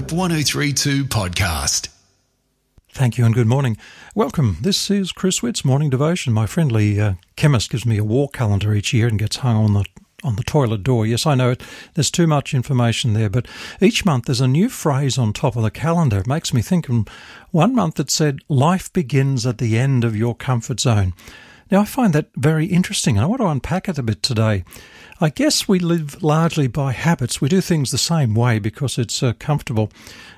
Hope 1032 podcast. Thank you and good morning. Welcome. This is Chris Witt's morning devotion. My friendly uh, chemist gives me a war calendar each year and gets hung on the on the toilet door. Yes, I know it. There's too much information there, but each month there's a new phrase on top of the calendar. It makes me think. And one month it said, "Life begins at the end of your comfort zone." Now I find that very interesting, and I want to unpack it a bit today. I guess we live largely by habits. We do things the same way because it's uh, comfortable.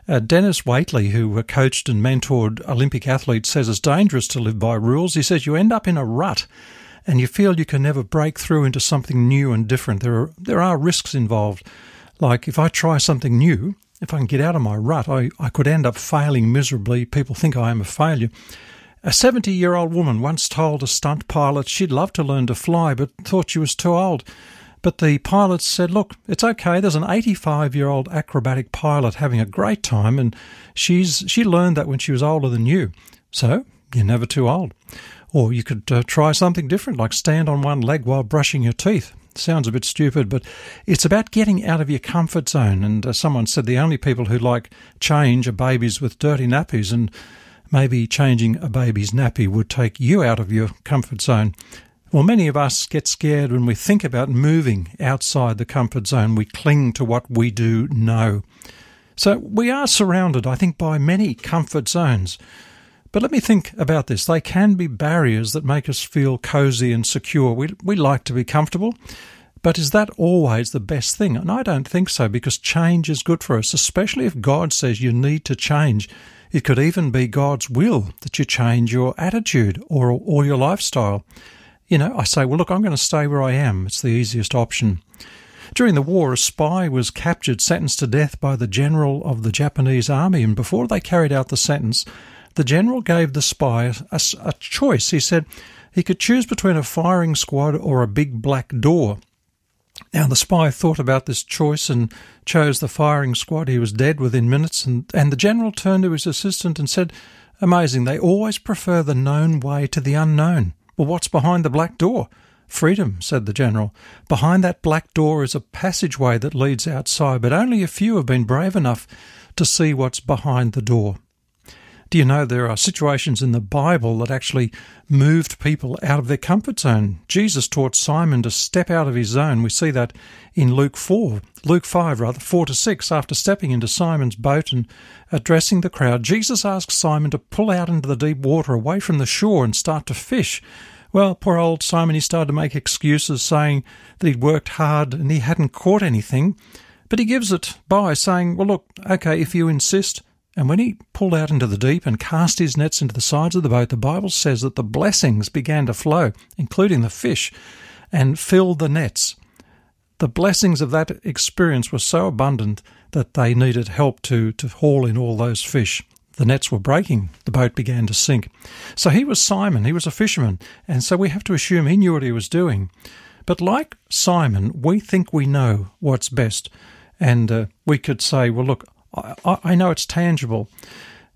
Uh, Denis Waitley, who coached and mentored Olympic athletes, says it's dangerous to live by rules. He says you end up in a rut and you feel you can never break through into something new and different. There are, there are risks involved. Like if I try something new, if I can get out of my rut, I, I could end up failing miserably. People think I am a failure. A 70 year old woman once told a stunt pilot she'd love to learn to fly, but thought she was too old. But the pilots said, look, it's okay. There's an 85 year old acrobatic pilot having a great time, and she's she learned that when she was older than you. So you're never too old. Or you could uh, try something different, like stand on one leg while brushing your teeth. Sounds a bit stupid, but it's about getting out of your comfort zone. And uh, someone said the only people who like change are babies with dirty nappies, and maybe changing a baby's nappy would take you out of your comfort zone. Well, many of us get scared when we think about moving outside the comfort zone. We cling to what we do know. So we are surrounded, I think, by many comfort zones. But let me think about this. They can be barriers that make us feel cozy and secure. We, we like to be comfortable. But is that always the best thing? And I don't think so because change is good for us, especially if God says you need to change. It could even be God's will that you change your attitude or, or your lifestyle you know, I say, well, look, I'm going to stay where I am. It's the easiest option. During the war, a spy was captured, sentenced to death by the general of the Japanese army, and before they carried out the sentence, the general gave the spy a, a choice. He said he could choose between a firing squad or a big black door. Now, the spy thought about this choice and chose the firing squad. He was dead within minutes, and, and the general turned to his assistant and said, Amazing, they always prefer the known way to the unknown. Well, what's behind the black door? Freedom, said the General. Behind that black door is a passageway that leads outside, but only a few have been brave enough to see what's behind the door. Do you know there are situations in the Bible that actually moved people out of their comfort zone? Jesus taught Simon to step out of his zone. We see that in Luke 4, Luke 5, rather, 4 to 6. After stepping into Simon's boat and addressing the crowd, Jesus asked Simon to pull out into the deep water away from the shore and start to fish. Well, poor old Simon, he started to make excuses saying that he'd worked hard and he hadn't caught anything. But he gives it by saying, Well, look, okay, if you insist, and when he pulled out into the deep and cast his nets into the sides of the boat, the Bible says that the blessings began to flow, including the fish, and filled the nets. The blessings of that experience were so abundant that they needed help to, to haul in all those fish. The nets were breaking, the boat began to sink. So he was Simon, he was a fisherman, and so we have to assume he knew what he was doing. But like Simon, we think we know what's best. And uh, we could say, well, look, I, I know it's tangible.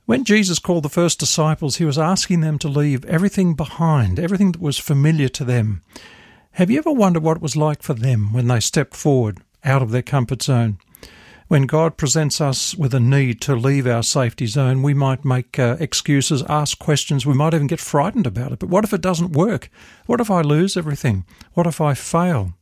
When Jesus called the first disciples, he was asking them to leave everything behind, everything that was familiar to them. Have you ever wondered what it was like for them when they stepped forward out of their comfort zone? When God presents us with a need to leave our safety zone, we might make uh, excuses, ask questions, we might even get frightened about it. But what if it doesn't work? What if I lose everything? What if I fail?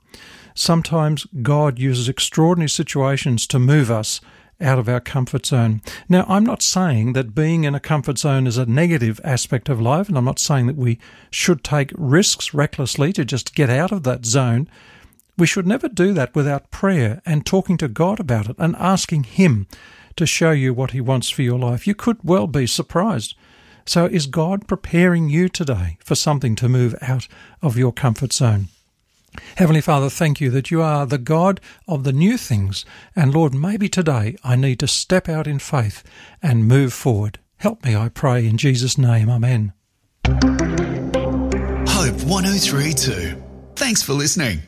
Sometimes God uses extraordinary situations to move us out of our comfort zone. Now, I'm not saying that being in a comfort zone is a negative aspect of life, and I'm not saying that we should take risks recklessly to just get out of that zone. We should never do that without prayer and talking to God about it and asking Him to show you what He wants for your life. You could well be surprised. So, is God preparing you today for something to move out of your comfort zone? Heavenly Father, thank you that you are the God of the new things. And Lord, maybe today I need to step out in faith and move forward. Help me, I pray, in Jesus' name. Amen. Hope 1032. Thanks for listening.